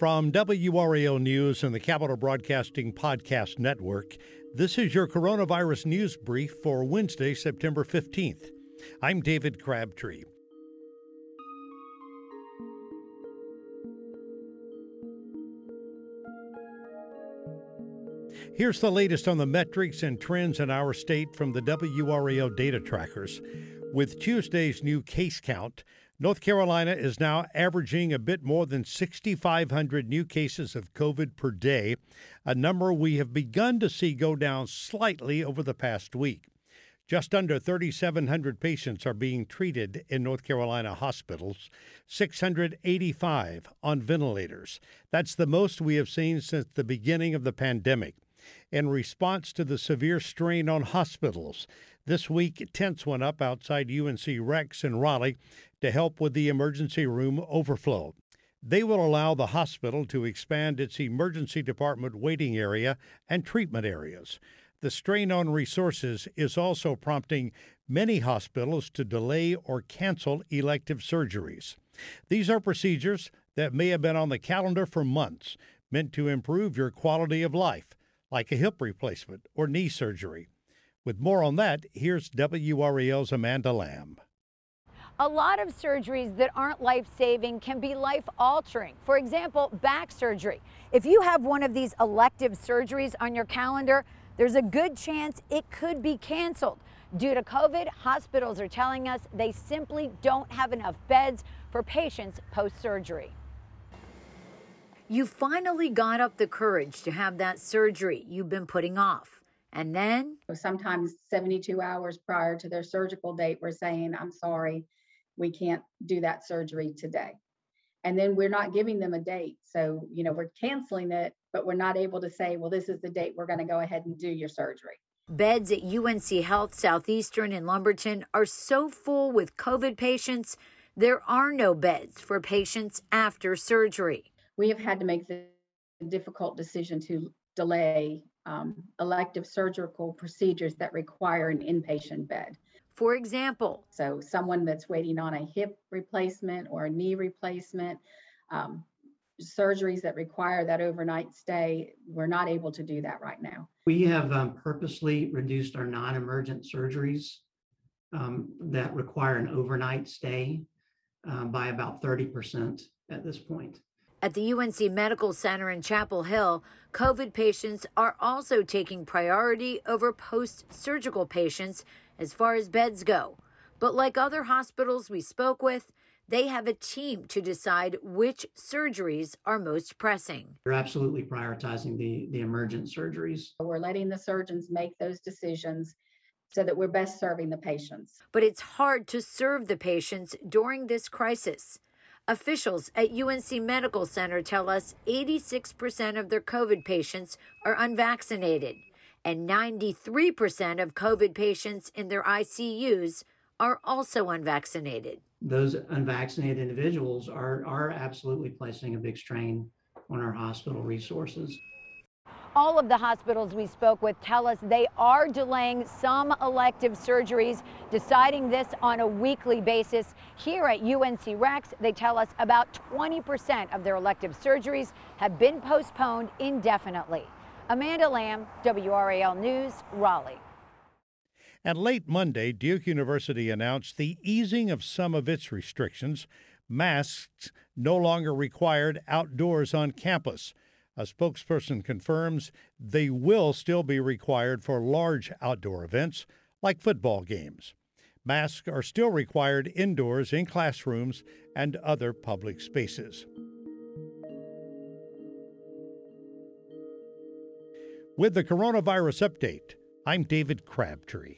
From WRAL News and the Capital Broadcasting Podcast Network, this is your coronavirus news brief for Wednesday, September 15th. I'm David Crabtree. Here's the latest on the metrics and trends in our state from the WRAL data trackers. With Tuesday's new case count, North Carolina is now averaging a bit more than 6,500 new cases of COVID per day, a number we have begun to see go down slightly over the past week. Just under 3,700 patients are being treated in North Carolina hospitals, 685 on ventilators. That's the most we have seen since the beginning of the pandemic. In response to the severe strain on hospitals, this week tents went up outside UNC Rex in Raleigh to help with the emergency room overflow. They will allow the hospital to expand its emergency department waiting area and treatment areas. The strain on resources is also prompting many hospitals to delay or cancel elective surgeries. These are procedures that may have been on the calendar for months, meant to improve your quality of life, like a hip replacement or knee surgery. With more on that, here's WRAL's Amanda Lamb. A lot of surgeries that aren't life saving can be life altering. For example, back surgery. If you have one of these elective surgeries on your calendar, there's a good chance it could be canceled. Due to COVID, hospitals are telling us they simply don't have enough beds for patients post surgery. You finally got up the courage to have that surgery you've been putting off. And then? Sometimes 72 hours prior to their surgical date, we're saying, I'm sorry, we can't do that surgery today. And then we're not giving them a date. So, you know, we're canceling it, but we're not able to say, well, this is the date we're going to go ahead and do your surgery. Beds at UNC Health Southeastern in Lumberton are so full with COVID patients, there are no beds for patients after surgery. We have had to make the difficult decision to delay um, elective surgical procedures that require an inpatient bed. For example, so someone that's waiting on a hip replacement or a knee replacement, um, surgeries that require that overnight stay, we're not able to do that right now. We have um, purposely reduced our non emergent surgeries um, that require an overnight stay um, by about 30% at this point. At the UNC Medical Center in Chapel Hill, COVID patients are also taking priority over post surgical patients as far as beds go. But like other hospitals we spoke with, they have a team to decide which surgeries are most pressing. We're absolutely prioritizing the, the emergent surgeries. We're letting the surgeons make those decisions so that we're best serving the patients. But it's hard to serve the patients during this crisis. Officials at UNC Medical Center tell us 86% of their COVID patients are unvaccinated and 93% of COVID patients in their ICUs are also unvaccinated. Those unvaccinated individuals are, are absolutely placing a big strain on our hospital resources. All of the hospitals we spoke with tell us they are delaying some elective surgeries, deciding this on a weekly basis. Here at UNC Rex, they tell us about 20% of their elective surgeries have been postponed indefinitely. Amanda Lamb, WRAL News, Raleigh. And late Monday, Duke University announced the easing of some of its restrictions. Masks no longer required outdoors on campus. A spokesperson confirms they will still be required for large outdoor events like football games. Masks are still required indoors in classrooms and other public spaces. With the coronavirus update, I'm David Crabtree.